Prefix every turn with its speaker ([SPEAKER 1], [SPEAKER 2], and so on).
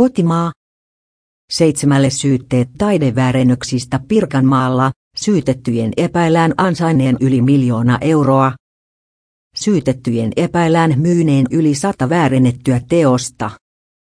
[SPEAKER 1] Kotimaa. Seitsemälle syytteet taideväärennöksistä Pirkanmaalla, syytettyjen epäillään ansainneen yli miljoona euroa. Syytettyjen epäillään myyneen yli sata väärennettyä teosta.